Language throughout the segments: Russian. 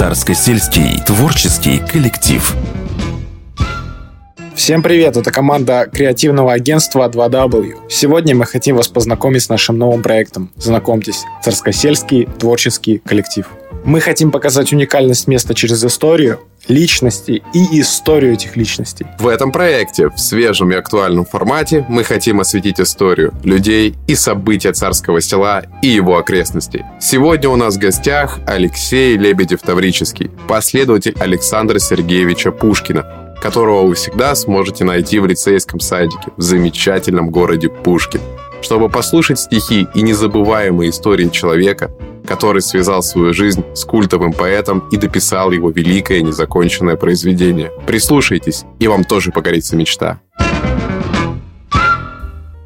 Царско-сельский творческий коллектив. Всем привет, это команда креативного агентства 2W. Сегодня мы хотим вас познакомить с нашим новым проектом. Знакомьтесь, Царскосельский творческий коллектив. Мы хотим показать уникальность места через историю, личности и историю этих личностей. В этом проекте, в свежем и актуальном формате, мы хотим осветить историю, людей и события царского села и его окрестностей. Сегодня у нас в гостях Алексей Лебедев-Таврический, последователь Александра Сергеевича Пушкина, которого вы всегда сможете найти в лицейском садике в замечательном городе Пушкин. Чтобы послушать стихи и незабываемые истории человека, который связал свою жизнь с культовым поэтом и дописал его великое незаконченное произведение. Прислушайтесь, и вам тоже погорится мечта.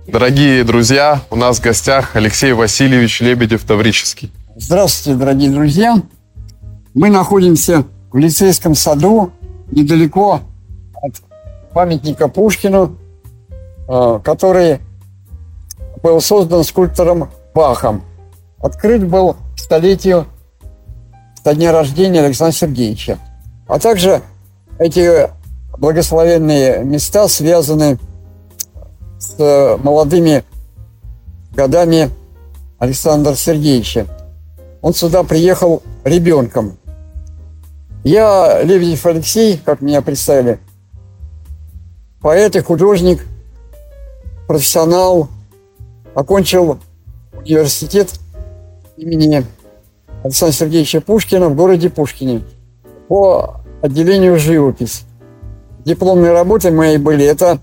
Дорогие друзья, у нас в гостях Алексей Васильевич Лебедев-Таврический. Здравствуйте, дорогие друзья. Мы находимся в лицейском саду, недалеко памятника Пушкину, э, который был создан скульптором Бахом. Открыт был к столетию со дня рождения Александра Сергеевича. А также эти благословенные места связаны с молодыми годами Александра Сергеевича. Он сюда приехал ребенком. Я Лебедев Алексей, как меня представили, поэт и художник, профессионал, окончил университет имени Александра Сергеевича Пушкина в городе Пушкине по отделению живопись. Дипломные работы мои были это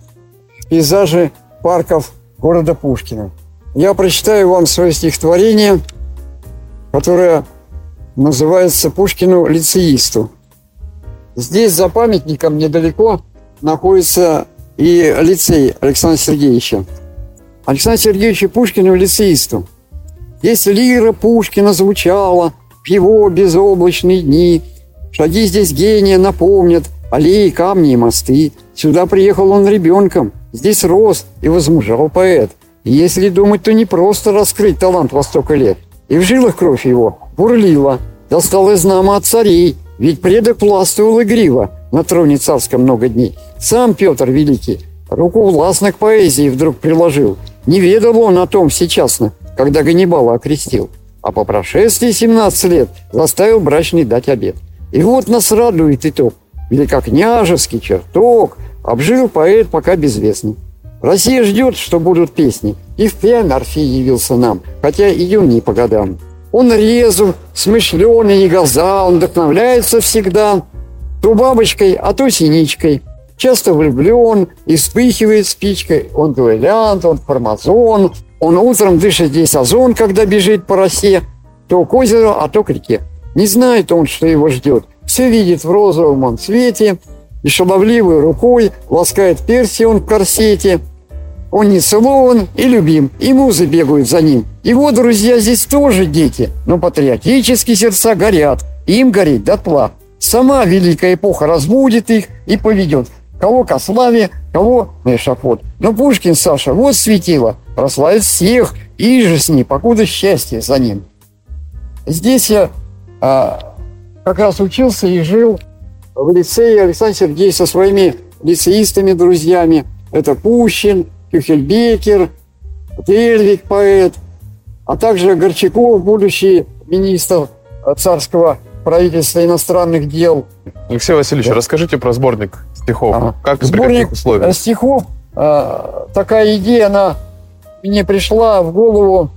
пейзажи парков города Пушкина. Я прочитаю вам свое стихотворение, которое называется Пушкину лицеисту. Здесь за памятником недалеко находится и лицей Александра Сергеевича. Александр Сергеевичу Пушкину лицеисту. Если лира Пушкина звучала в его безоблачные дни, шаги здесь гения напомнят аллеи, камни и мосты. Сюда приехал он ребенком, здесь рос и возмужал поэт. И если думать, то не просто раскрыть талант во столько лет. И в жилах кровь его бурлила, достал из нама от царей, ведь предок властвовал игриво на троне царском много дней. Сам Петр Великий руку властно к поэзии вдруг приложил. Не ведал он о том всечасно, когда Ганнибала окрестил. А по прошествии 17 лет заставил брачный дать обед. И вот нас радует итог. Великокняжеский чертог обжил поэт пока безвестный. Россия ждет, что будут песни. И впрямь Орфей явился нам, хотя и он не по годам. Он резу, смышленый и глаза, он вдохновляется всегда то бабочкой, а то синичкой. Часто влюблен и вспыхивает спичкой. Он дуэлянт, он формазон. Он утром дышит здесь озон, когда бежит по росе. То к озеру, а то к реке. Не знает он, что его ждет. Все видит в розовом он цвете. И шаловливой рукой ласкает перси он в корсете. Он не целован и любим, и музы бегают за ним. Его друзья здесь тоже дети, но патриотические сердца горят, им гореть дотла. Сама великая эпоха разбудит их и поведет. Кого ко славе, кого на эшафот. Но Пушкин, Саша, вот светило, прославит всех, и же с ней, покуда счастье за ним. Здесь я а, как раз учился и жил в лицее Александр Сергеевич со своими лицеистами, друзьями. Это Пущин, Кюхельбекер, Тельвик, поэт, а также Горчаков, будущий министр царского правительства иностранных дел. Алексей Васильевич, да. расскажите про сборник стихов. Ага. Как сборник условиях? стихов, э, такая идея, она мне пришла в голову,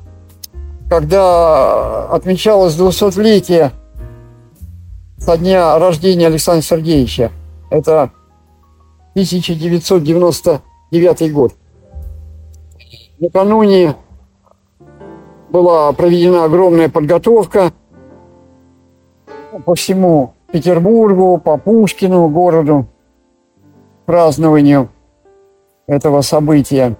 когда отмечалось 200-летие со дня рождения Александра Сергеевича. Это 1999 год. Накануне была проведена огромная подготовка – по всему Петербургу, по Пушкину городу празднованию этого события.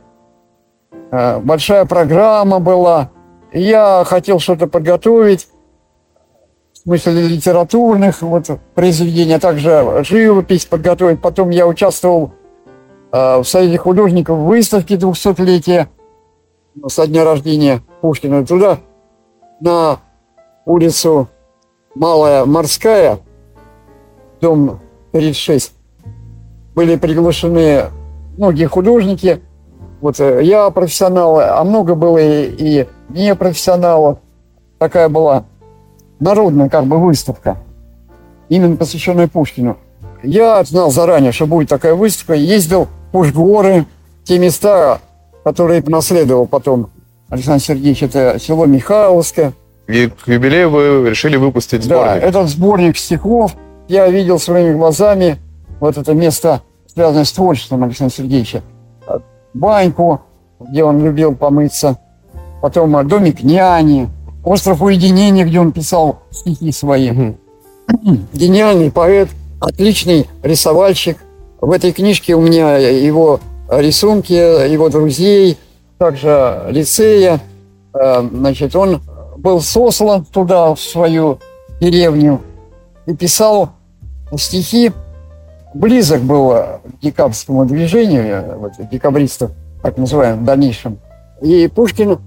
Э, большая программа была. Я хотел что-то подготовить, в смысле литературных вот, произведений, а также живопись подготовить. Потом я участвовал э, в Союзе художников в выставке 200-летия со дня рождения Пушкина. Туда на улицу Малая Морская дом 36, были приглашены многие художники. Вот э, я профессионал, а много было и, и не профессионалов. Такая была народная как бы выставка, именно посвященная Пушкину. Я знал заранее, что будет такая выставка, ездил в Пушгоры, те места, которые наследовал потом Александр Сергеевич, это село Михайловское. И к юбилею вы решили выпустить сборник. Да, этот сборник стихов я видел своими глазами. Вот это место, связанное с творчеством Александра Сергеевича. Баньку, где он любил помыться. Потом э, домик няни, остров уединения, где он писал стихи свои. Мгм. Гениальный поэт, отличный рисовальщик. В этой книжке у меня его рисунки, его друзей, также лицея. Э, Значит, он был сослан туда, в свою деревню, и писал стихи. Близок был к декабрьскому движению, вот, декабристов, так называемым, в дальнейшем. И Пушкин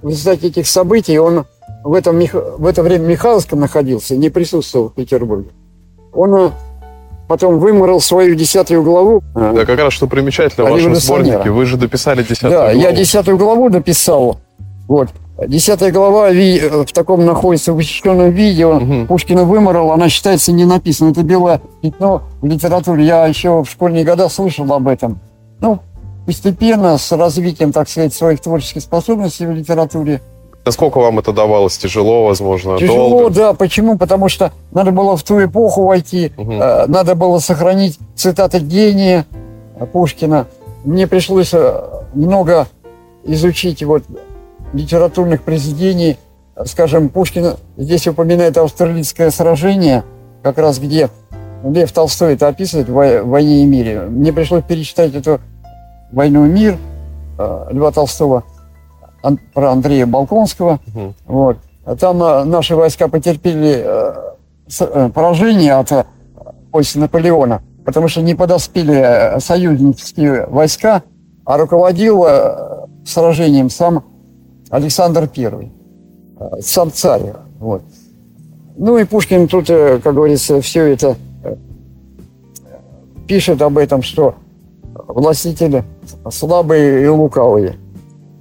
в результате этих событий, он в, этом, в это время в Михайловском находился, не присутствовал в Петербурге. Он потом выморал свою десятую главу. Да, как раз что примечательно в вашем сборнике, вы же дописали десятую да, я главу. десятую главу дописал. Вот. Десятая глава э, в таком находится в вычищенном виде. Мгм. Пушкина выморал, она считается не написана. Это белое пятно в литературе. Я еще в школьные года слышал об этом. Ну, постепенно, с развитием, так сказать, своих творческих способностей в литературе. Насколько вам это давалось? Тяжело, возможно, Тяжело, долго? да. Почему? Потому что надо было в ту эпоху войти, э, надо было сохранить цитаты гения Пушкина. Мне пришлось э, много изучить вот литературных произведений. Скажем, Пушкин здесь упоминает австралийское сражение, как раз где Лев Толстой это описывает в «Вой- «Войне и мире». Мне пришлось перечитать эту «Войну и мир» э, Льва Толстого про Андрея Балконского. Мгм. Вот. А Там э, наши войска потерпели э, поражение от войск Наполеона, потому что не подоспели союзнические войска, а руководил сражением сам Александр Первый, э, сам царь. Вот. Ну и Пушкин тут, э, как говорится, все это э, пишет об этом, что властители слабые и лукавые.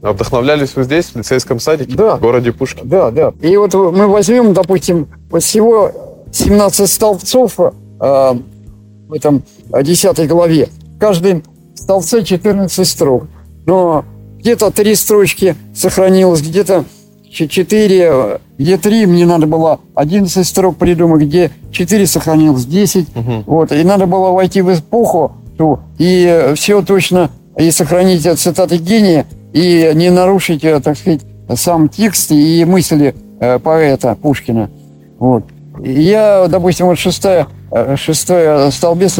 А Вдохновлялись вы здесь, в лицейском садике, Да. в городе Пушкин? Да, да. И вот мы возьмем, допустим, вот всего 17 столбцов э, в этом 10 главе. В каждом столбце 14 строк. Но где-то три строчки сохранилось, где-то 4, где 3, мне надо было 11 строк придумать, где 4 сохранилось, 10. Мгм. Вот, и надо было войти в эпоху ту, и все точно, и сохранить цитаты гения, и не нарушить, э, так сказать, сам текст и мысли э, поэта Пушкина. Вот. Я, допустим, вот шестая, э, шестая столбец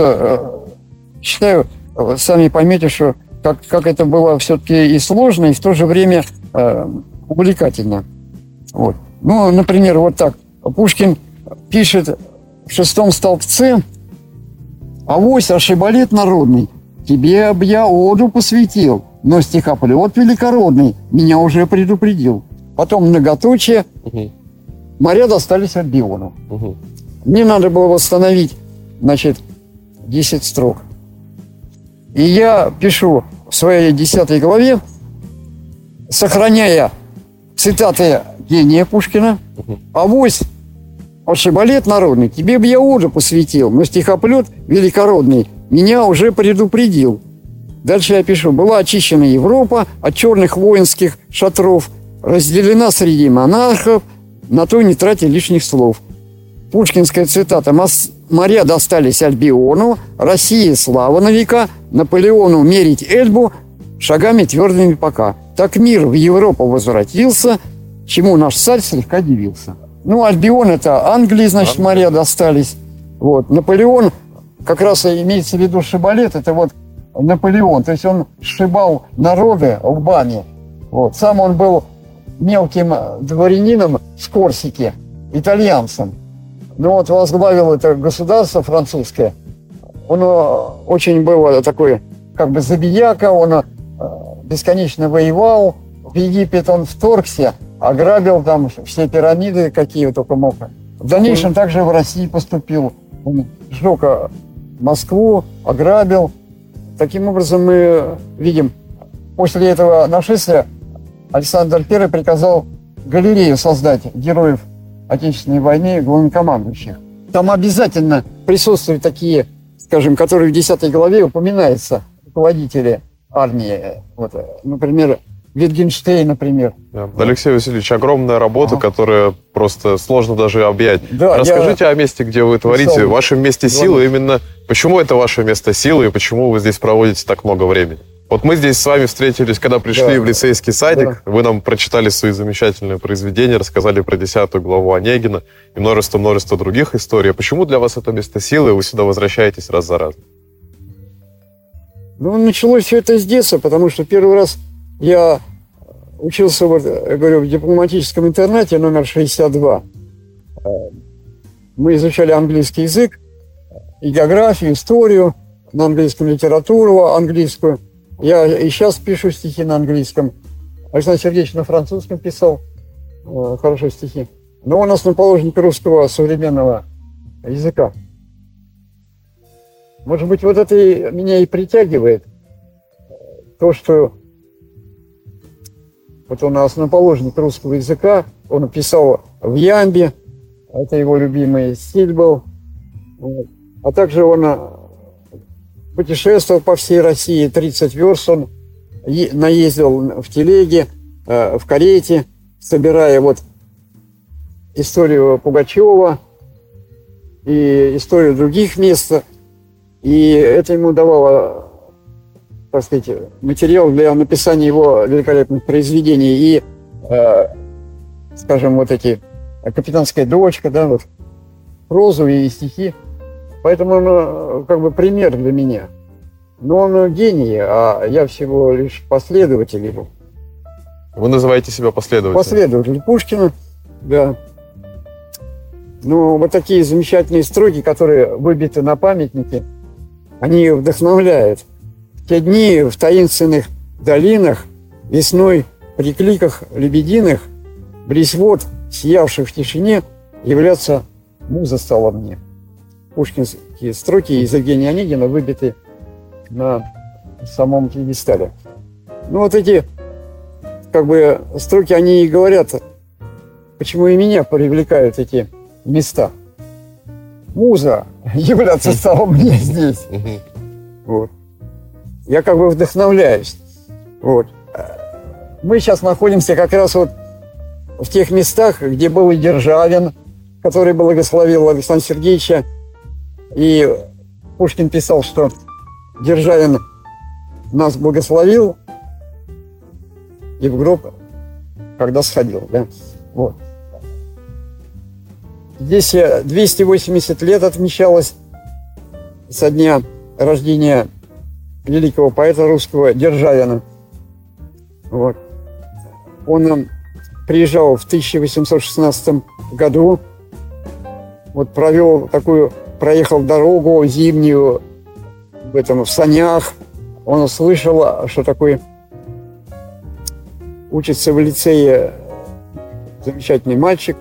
считаю, э, сами поймете, что как, как это было все-таки и сложно, и в то же время э, увлекательно. Вот. Ну, например, вот так. Пушкин пишет в шестом столбце «Авось, ошибалет народный, тебе б я оду посвятил, но стихоплет великородный меня уже предупредил». Потом многоточие. «Моря достались от Биону». Мгм. Мне надо было восстановить, значит, 10 строк. И я пишу в своей десятой главе, сохраняя цитаты гения Пушкина, «Авось, ошибалет народный, тебе бы я оду посвятил, но стихоплет великородный меня уже предупредил». Дальше я пишу, была очищена Европа от черных воинских шатров, разделена среди монархов, на то не тратя лишних слов. Пушкинская цитата «Мос- «Моря достались Альбиону, России слава на века, Наполеону мерить Эльбу шагами твердыми пока. Так мир в Европу возвратился, чему наш царь слегка дивился». Ну, Альбион – это Англии, значит, моря достались. Вот. Наполеон, как раз имеется в виду шибалет, это вот Наполеон. То есть он сшибал народы лбами. Вот. Сам он был мелким дворянином с Корсики, итальянцем. Ну вот возглавил это государство французское. Он э, очень был э, такой, как бы забияка, он э, бесконечно воевал. В Египет он вторгся, ограбил там все пирамиды, какие только мог. В дальнейшем также в России поступил. Он сжег а, Москву, ограбил. Таким образом, мы видим, после этого нашествия Александр I приказал галерею создать героев Отечественной войны главнокомандующих. Там обязательно присутствуют такие, скажем, которые в 10 главе упоминаются, руководители армии. Вот, например, Витгенштейн, например. Да. Алексей Васильевич, огромная работа, ага. которая просто сложно даже объять. Да, Расскажите о месте, где вы творите, писал, вашем месте силы именно. Почему это ваше место силы и почему вы здесь проводите так много времени? Вот мы здесь с вами встретились, когда пришли да. в лицейский садик. Да. Вы нам прочитали свои замечательные произведения, рассказали про десятую главу Онегина и множество-множество других историй. А почему для вас это место силы, и вы сюда возвращаетесь раз за разом? Ну, началось все это с детства, потому что первый раз я учился, вот, я говорю, в дипломатическом интернате номер 62. Мы изучали английский язык, и географию, историю, на английском литературу английскую. Я и сейчас пишу стихи на английском. Александр Сергеевич на французском писал э, хорошие стихи. Но он основоположник русского современного языка. Может быть, вот это и меня и притягивает. То, что вот он основоположник русского языка, он писал в Ямбе, это его любимый стиль был. А также он путешествовал по всей России, 30 верст он наездил в телеге, э, в карете, собирая вот историю Пугачева и историю других мест. И это ему давало, так сказать, материал для написания его великолепных произведений. И, э, скажем, вот эти «Капитанская дочка», да, вот, прозу и стихи – Поэтому он э, как бы пример для меня. Но он гений, а я всего лишь последователь его. Вы называете себя последователем? Последователь Пушкина, да. Ну, вот такие замечательные строки, которые выбиты на памятнике, они вдохновляют. В те дни в таинственных долинах, весной при кликах лебединых, близ вод, сиявших в тишине, являться муза стала мне пушкинские строки из Евгения Онегина выбиты на самом пьедестале. Ну вот эти как бы строки, они и говорят, почему и меня привлекают эти места. Муза являться стала мне здесь. Вот. Я как бы вдохновляюсь. Вот. Мы сейчас находимся как раз вот в тех местах, где был и Державин, который благословил Александра Сергеевича и Пушкин писал, что Державин нас благословил и в гроб, когда сходил. Да? Вот. Здесь 280 лет отмечалось со дня рождения великого поэта русского Державина. Вот. Он приезжал в 1816 году, вот провел такую проехал дорогу зимнюю в этом в санях. Он услышал, что такое учится в лицее замечательный мальчик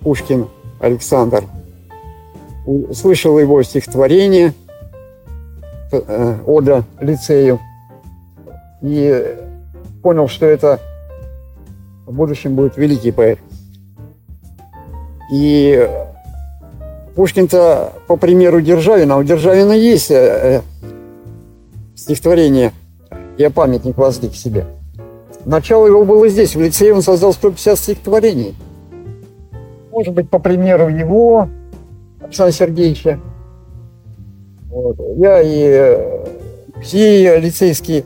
Пушкин Александр. Слышал его стихотворение э, «Ода лицею» и понял, что это в будущем будет великий поэт. И Пушкин-то, по примеру Державина, у Державина есть э, э, стихотворение «Я памятник воздвиг себе». Начало его было здесь, в лицее он создал 150 стихотворений. Может быть, по примеру его, Александра Сергеевича. Вот. Я и э, все лицейские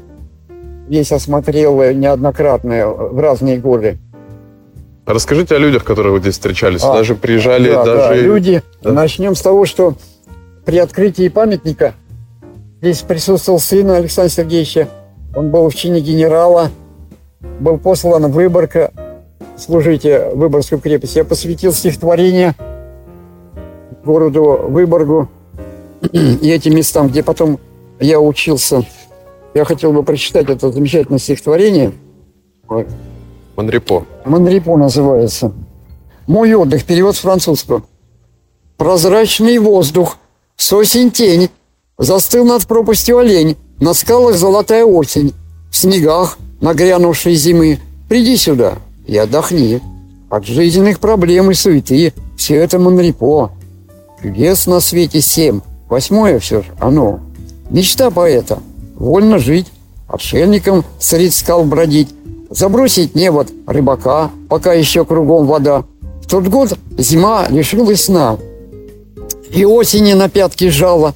весь осмотрел неоднократно в разные годы. Расскажите о людях, которые вы здесь встречались. А, даже приезжали, да, даже... Да, люди. Да? Начнем с того, что при открытии памятника здесь присутствовал сын Александра Сергеевича. Он был в чине генерала, был послан в Выборг служить в Выборгскую крепость. Я посвятил стихотворение городу Выборгу и этим местам, где потом я учился. Я хотел бы прочитать это замечательное стихотворение. Манрипо. Манрипо называется. Мой отдых, перевод с французского. прозрачный воздух, сосень тень, застыл над пропастью олень, на скалах золотая осень, в снегах нагрянувшей зимы. Приди сюда и отдохни от жизненных проблем и суеты. Все это Монрепо. Чудес на свете семь, восьмое все же оно. Мечта поэта – вольно жить, отшельником среди скал бродить, забросить небо рыбака, пока еще кругом вода. В тот год зима лишилась сна, и осени на пятки жала.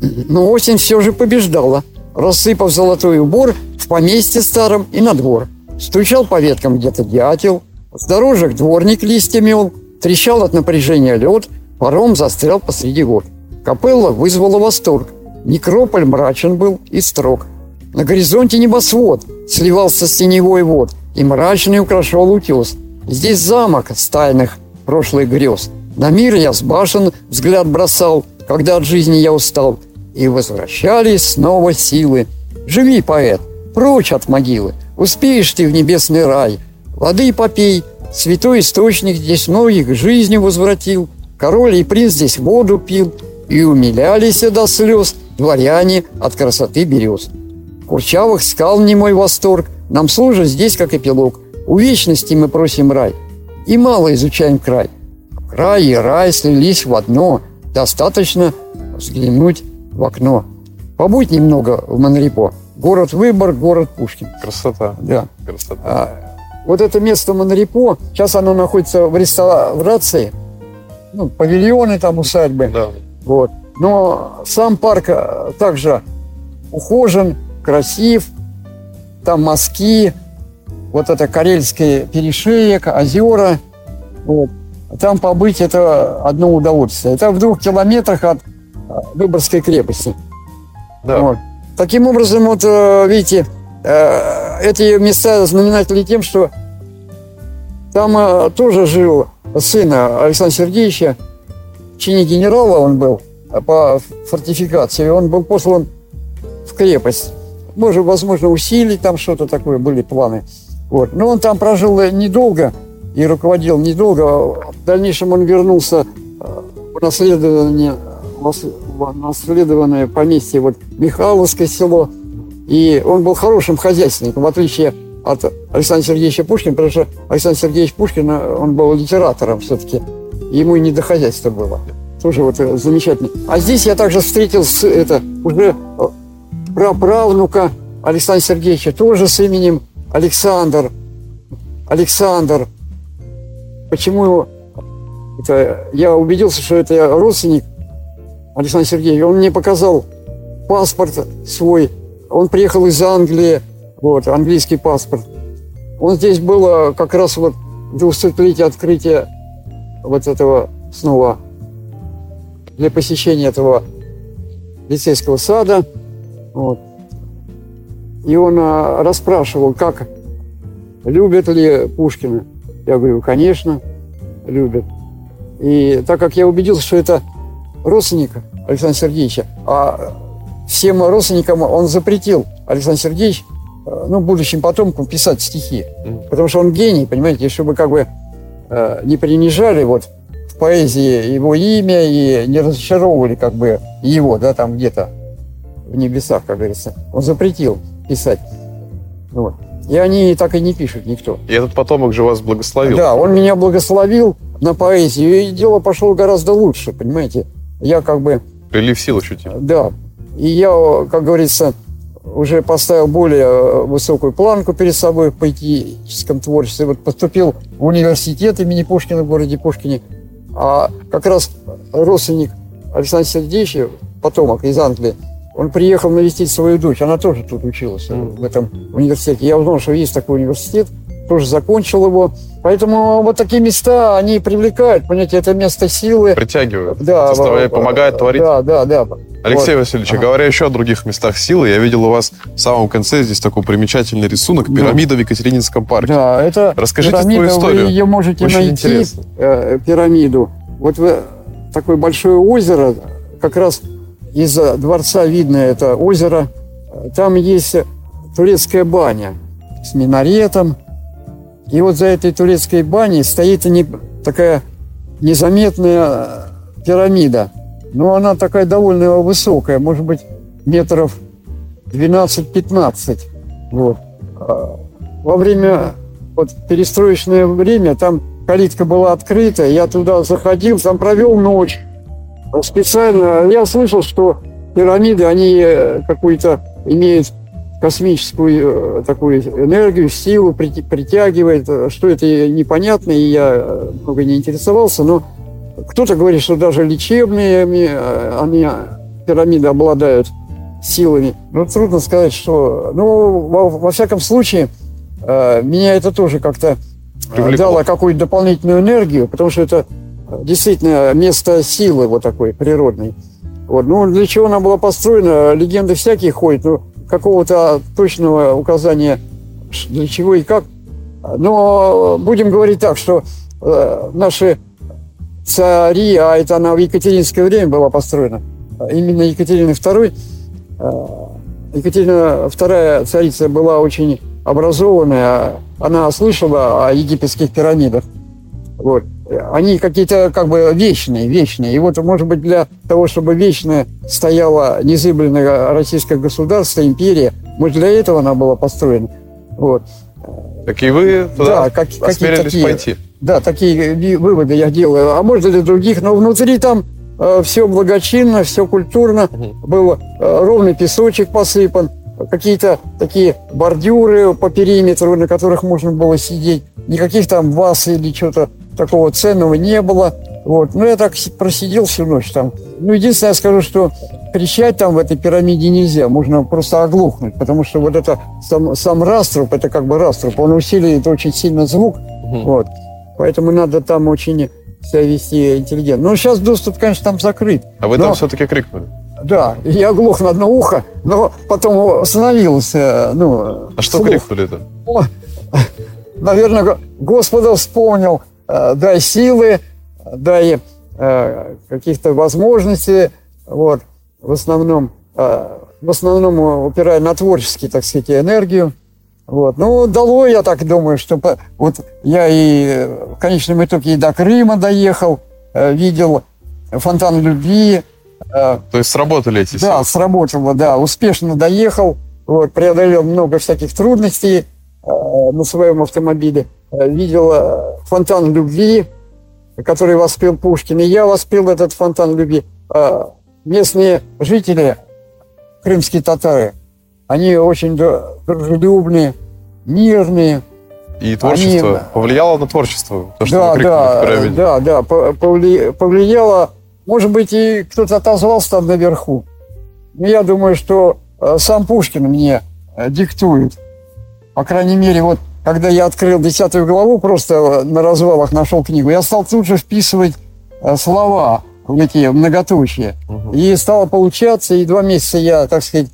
Но осень все же побеждала, рассыпав золотой убор в поместье старом и на двор. Стучал по веткам где-то дятел, с дорожек дворник листья мел, трещал от напряжения лед, паром застрял посреди год. Капелла вызвала восторг. Некрополь мрачен был и строг. На горизонте небосвод сливался с теневой вод, и мрачный украшал утес. Здесь замок с тайных прошлых грез. На мир я с башен взгляд бросал, когда от жизни я устал, и возвращались снова силы. Живи, поэт, прочь от могилы, успеешь ты в небесный рай. Воды попей, святой источник здесь многих к жизни возвратил. Король и принц здесь воду пил, и умилялись до слез дворяне от красоты берез. Курчавых скал не мой восторг, нам служит здесь как эпилог. У вечности мы просим рай, и мало изучаем край. Край и рай слились в одно, достаточно взглянуть в окно. Побудь немного в Монрепо. Город Выбор, город Пушкин. Красота. Да. Красота. А, вот это место Монрепо, сейчас оно находится в реставрации. Ну, павильоны там, усадьбы. Да. Вот. Но сам парк э, также ухожен, красив. Там мазки, вот это Карельский перешеек, озера. Вот. Там побыть это одно удовольствие. Это в двух километрах от э, Выборгской крепости. Да. Вот. Таким образом, вот э, видите, э, эти места знаменательны тем, что там тоже жил сын Александра Сергеевича, в чине генерала он был по фортификации, он был послан в крепость. Может, возможно, усилить там что-то такое, были планы. Вот. Но он там прожил недолго и руководил недолго. В дальнейшем он вернулся э, в наследование, в наследованное поместье вот Михайловское село. И он был хорошим хозяйственником, в отличие от Александра Сергеевича Пушкина, потому что Александр Сергеевич Пушкин, он был литератором все-таки. Ему и не до хозяйства было. Тоже вот э, замечательно. А здесь я также встретил это, уже э, праправнука Александра Сергеевича, тоже с именем Александр. Александр. Почему. Это, я убедился, что это родственник Александр Сергеевич. Он мне показал паспорт свой. Он приехал из Англии, вот, английский паспорт. Он здесь был как раз вот 200-летие открытия вот этого снова для посещения этого лицейского сада. Вот. И он а, расспрашивал, как любят ли Пушкина. Я говорю, конечно, любят. И так как я убедился, что это родственник Александра Сергеевича, а всем родственникам он запретил, Александр Сергеевич, ну, будущим потомкам писать стихи. Потому что он гений, понимаете, чтобы как бы э, не принижали вот в поэзии его имя и не разочаровывали как бы его, да, там где-то в небесах, как говорится. Он запретил писать. Вот. И они так и не пишут никто. И этот потомок же вас благословил. Да, он меня благословил на поэзию, и дело пошло гораздо лучше, понимаете. Я как бы... Прилив сил ощутил. Да. И я, как говорится, уже поставил более высокую планку перед собой в поэтическом творчестве. Вот поступил в университет имени Пушкина в городе Пушкине. А как раз родственник Александра Сергеевича, потомок из Англии, он приехал навестить свою дочь. Она тоже тут училась mm. в этом университете. Я узнал, что есть такой университет, тоже закончил его. Поэтому вот такие места, они привлекают, понимаете, это место силы. Притягивают, да, заставляют, помогают творить. Да, да, да. Алексей вот. Васильевич, ага. говоря еще о других местах силы, я видел у вас в самом конце здесь такой примечательный рисунок пирамида да. в Екатерининском парке. Да, это Расскажите пирамида, свою историю. Вы ее можете Очень найти, интересно. Э, пирамиду. Вот вы, такое большое озеро, как раз из дворца видно это озеро. Там есть турецкая баня с минаретом. И вот за этой турецкой баней стоит не, такая незаметная пирамида. Но она такая довольно высокая, может быть, метров 12-15. Вот. А во время вот, перестроечное время там калитка была открыта, я туда заходил, там провел ночь. Специально я слышал, что пирамиды, они э, какую-то имеют космическую э, такую энергию, силу притягивает. Что это непонятно, и я много не интересовался, но кто-то говорит, что даже лечебные они, пирамиды обладают силами. Ну, трудно сказать, что... Ну, во, во всяком случае, э, меня это тоже как-то дало какую-то дополнительную энергию, потому что это действительно место силы вот такой природной. Вот. Ну, для чего она была построена, легенды всякие ходят, но какого-то точного указания для чего и как. Но будем говорить так, что э, наши цари, а это она в Екатеринское время была построена, именно Екатерина II, э, Екатерина II царица была очень образованная, она слышала о египетских пирамидах. Вот. Они какие-то как бы вечные, вечные. И вот, может быть, для того, чтобы вечно стояло незыблемое российское государство, империя, может, для этого она была построена. Вот. Так и вы туда да, как, осмелились такие, пойти. Да, такие выводы я делаю. А может, для других, но внутри там э, все благочинно, все культурно. Угу. Был э, ровный песочек посыпан, какие-то такие бордюры по периметру, на которых можно было сидеть. Никаких там ваз или что-то такого ценного не было. Вот. Ну, я так просидел всю ночь там. Ну, единственное, я скажу, что кричать там в этой пирамиде нельзя, можно просто оглохнуть, потому что вот это сам, сам раструб, это как бы раструб, он усиливает очень сильно звук, угу. вот. Поэтому надо там очень себя вести интеллигентно. Ну, сейчас доступ, конечно, там закрыт. А вы но... там все-таки крикнули? Да, я оглох на одно ухо, но потом остановился. Ну, а что крикнули-то? Наверное, Господа вспомнил, Э, дай силы, дай э, каких-то возможностей, вот, в основном, э, в основном упирая на творческие, так сказать, энергию. Вот. Ну, дало, я так думаю, что вот я и в конечном итоге и до Крыма доехал, видел фонтан любви. То есть сработали эти Да, сработало, да. Успешно доехал, вот, преодолел много всяких трудностей на своем автомобиле. Э, видел э, фонтан любви, который воспел Пушкин, и я воспел этот фонтан любви. Э, местные жители, крымские татары, они очень дружелюбные, мирные. И творчество они... повлияло на творчество? То, что да, да, да, да, повлияло. Может быть, и кто-то отозвался там наверху. Но я думаю, что сам Пушкин мне диктует. По крайней мере, вот когда я открыл десятую главу, просто на развалах нашел книгу, я стал тут же вписывать э, слова в эти многоточия. Угу. И стало получаться, и два месяца я, так сказать,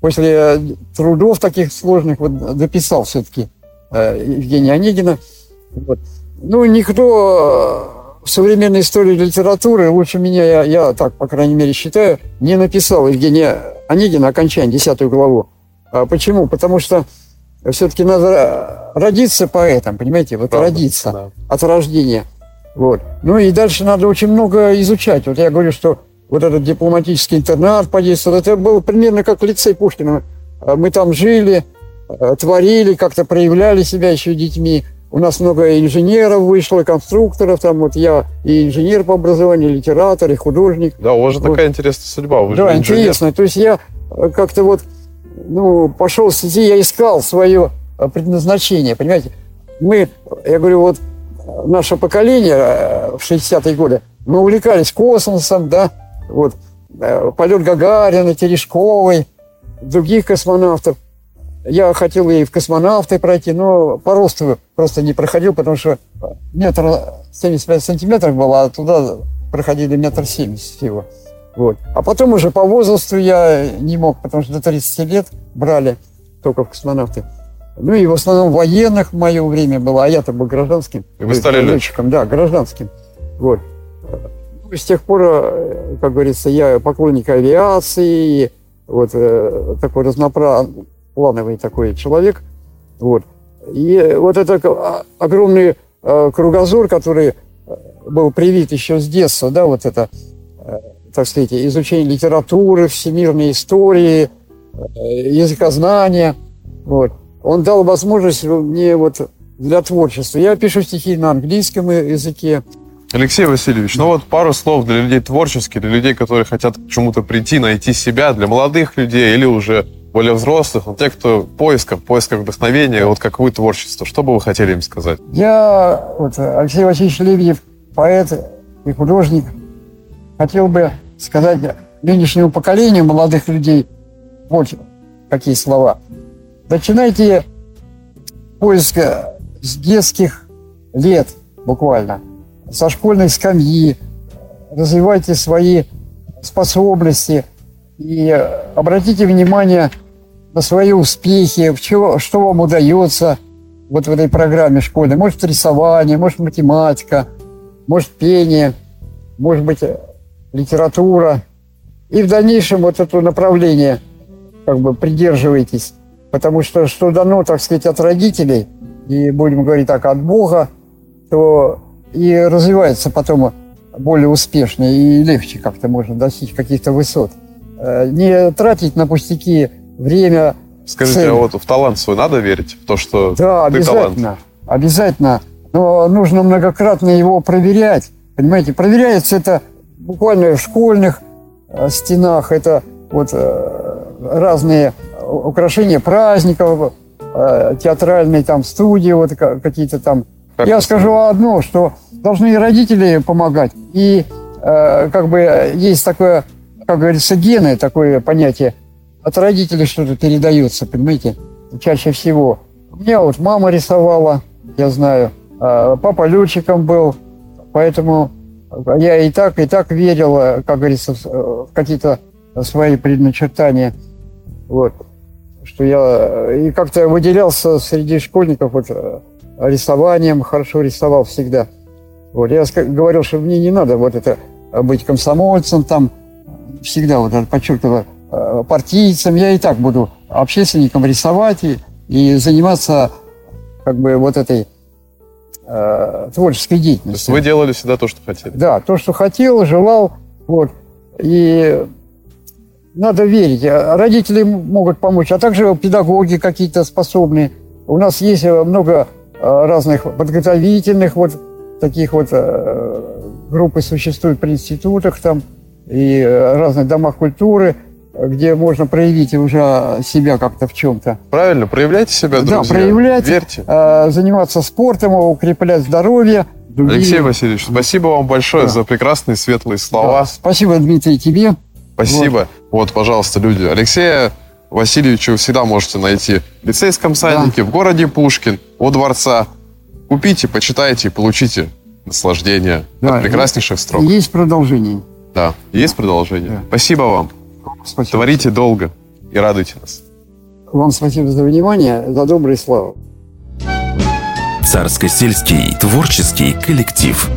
после трудов таких сложных вот дописал все-таки э, Евгения Онегина. Вот. Ну, никто в современной истории литературы лучше меня, я, я так, по крайней мере, считаю, не написал Евгения Онегина окончание, десятую главу. А почему? Потому что все-таки надо родиться поэтом, понимаете, вот Правда, родиться да. от рождения. Вот. Ну и дальше надо очень много изучать. Вот я говорю, что вот этот дипломатический интернат подействовал, это было примерно как лицей Пушкина. Мы там жили, э, творили, как-то проявляли себя еще детьми. У нас много инженеров вышло, конструкторов. Там вот я и инженер по образованию, литератор, и художник. Да, у вас же вот. такая интересная судьба. Вы да, интересно. То есть я э, как-то вот ну, пошел в сети, я искал свое э, предназначение, понимаете. Мы, я говорю, вот наше поколение э, в 60-е годы, мы увлекались космосом, да, вот, э, полет Гагарина, Терешковой, других космонавтов. Я хотел и в космонавты пройти, но по росту просто не проходил, потому что метр 75 сантиметров было, а туда проходили метр семьдесят всего. Вот. А потом уже по возрасту я не мог, потому что до 30 лет брали только в космонавты. Ну и в основном военных в мое время было, а я-то был гражданским. И вы стали летчиком? Да, гражданским. Вот. Ну, с тех пор, э, как говорится, я поклонник авиации, вот э, такой разноплановый такой человек. Вот. И вот это огромный э, кругозор, который был привит еще с детства, да, вот это, э, так сказать, изучение литературы, всемирной истории, э, языкознания, вот. Он дал возможность мне вот для творчества. Я пишу стихи на английском языке. Алексей Васильевич, ну вот пару слов для людей творческих, для людей, которые хотят к чему-то прийти, найти себя, для молодых людей или уже более взрослых, но те, кто в поисках, в поисках вдохновения, вот как вы творчество, что бы вы хотели им сказать? Я, вот, Алексей Васильевич Лебедев, поэт и художник, хотел бы сказать нынешнему поколению молодых людей вот какие слова. Начинайте поиск с детских лет буквально, со школьной скамьи, развивайте свои способности и обратите внимание на свои успехи, в чего, что вам удается вот в этой программе школьной. Может, рисование, может, математика, может, пение, может быть, литература. И в дальнейшем вот это направление как бы придерживайтесь. Потому что что дано, так сказать, от родителей, и будем говорить так, от Бога, то и развивается потом более успешно и легче как-то можно достичь каких-то высот. Э, не тратить на пустяки время. Скажите, цель. а вот в талант свой надо верить? В то, что да, ты обязательно, талант? обязательно. Но нужно многократно его проверять. Понимаете, проверяется это буквально в школьных э, стенах, это вот э, разные украшения праздников, театральные там студии, вот какие-то там. Как Я скажу одно, что должны и родители помогать, и как бы есть такое как говорится, гены, такое понятие, от родителей что-то передается, понимаете, чаще всего. У меня вот мама рисовала, я знаю, а папа летчиком был, поэтому я и так, и так верил, как говорится, в какие-то свои предначертания. Вот. Что я и как-то выделялся среди школьников вот, рисованием, хорошо рисовал всегда. Вот. Я говорил, что мне не надо вот это быть комсомольцем, там, всегда вот подчеркиваю, э, партийцем, я и так буду общественником рисовать и, и заниматься как бы вот этой э, творческой деятельностью. То есть вы делали всегда то, что хотели? Да, то, что хотел, желал, вот. И надо верить. Родители могут помочь, а также педагоги какие-то способные. У нас есть много э, разных подготовительных вот таких вот э, группы существуют при институтах там, и э, разных домах культуры, где можно проявить уже себя как-то в чем-то. Правильно, проявляйте себя, друзья. Да, проявлять, Верьте. Э, заниматься спортом, укреплять здоровье. Другие... Алексей Васильевич, спасибо вам большое да. за прекрасные светлые слова. Да. Спасибо, Дмитрий, тебе. Спасибо. Вот. вот, пожалуйста, люди. Алексея Васильевича вы всегда можете найти в лицейском садике, да. в городе Пушкин, у дворца. Купите, почитайте, получите наслаждение да, от прекраснейших строк. Есть продолжение. Да, есть продолжение. Да. Спасибо вам. Спасибо. Творите долго и радуйте нас. Вам спасибо за внимание, за добрые слова. Царско-сельский творческий коллектив.